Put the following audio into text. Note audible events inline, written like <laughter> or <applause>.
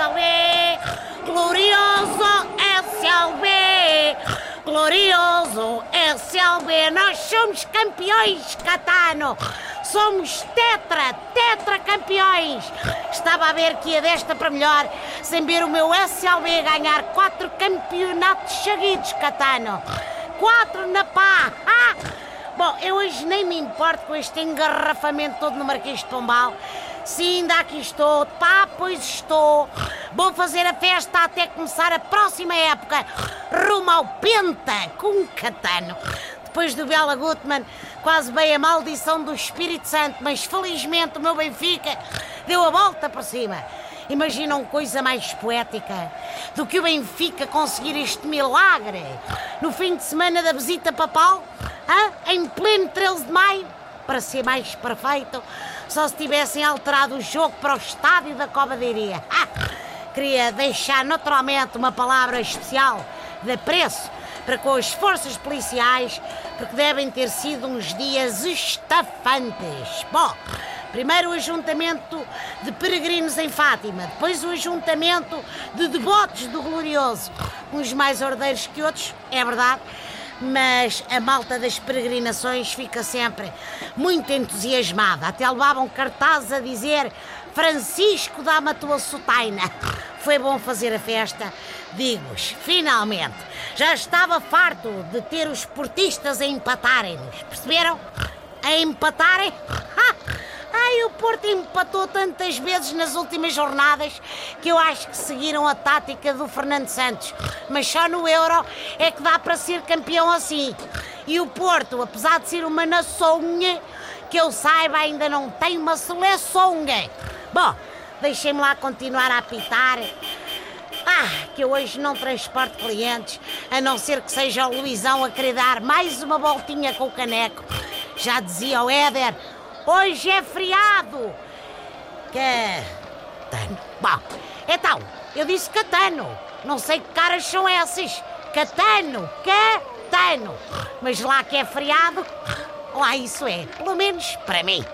SLB, glorioso SLB, glorioso SLB, nós somos campeões, Catano. Somos tetra, tetra campeões. Estava a ver que ia desta para melhor, sem ver o meu SLB ganhar quatro campeonatos seguidos, Catano. Quatro na pá. Ah! Bom, eu hoje nem me importo com este engarrafamento todo no Marquês de Pombal. Sim, ainda aqui estou. Pá, pois estou. Vou fazer a festa até começar a próxima época. Rumo ao Penta, com catano. Depois do Bela Gutmann, quase bem a maldição do Espírito Santo, mas felizmente o meu Benfica deu a volta por cima. Imaginam coisa mais poética do que o Benfica conseguir este milagre no fim de semana da visita papal, hã? em pleno 13 de maio? Para ser mais perfeito, só se tivessem alterado o jogo para o estádio da Cova de Iria. <laughs> Ah, queria deixar naturalmente uma palavra especial de apreço para com as forças policiais, porque devem ter sido uns dias estafantes. Bom, primeiro o ajuntamento de peregrinos em Fátima, depois o ajuntamento de devotos do Glorioso, uns mais ordeiros que outros, é verdade, mas a malta das peregrinações fica sempre muito entusiasmada. Até levavam cartazes a dizer Francisco, dá-me a tua sotaina. Foi bom fazer a festa, digo-vos, finalmente. Já estava farto de ter os portistas a empatarem-nos, perceberam? A empatarem? Ai, o Porto empatou tantas vezes nas últimas jornadas que eu acho que seguiram a tática do Fernando Santos. Mas só no Euro é que dá para ser campeão assim. E o Porto, apesar de ser uma nação, que eu saiba, ainda não tem uma seleção. Bom, deixem-me lá continuar a apitar. Ah, que eu hoje não transporto clientes, a não ser que seja o Luizão a querer dar mais uma voltinha com o caneco. Já dizia o Éder, Hoje é feriado. Catano. Bom, então, eu disse Catano. Não sei que caras são essas. Catano, Catano. Mas lá que é feriado, lá isso é. Pelo menos para mim.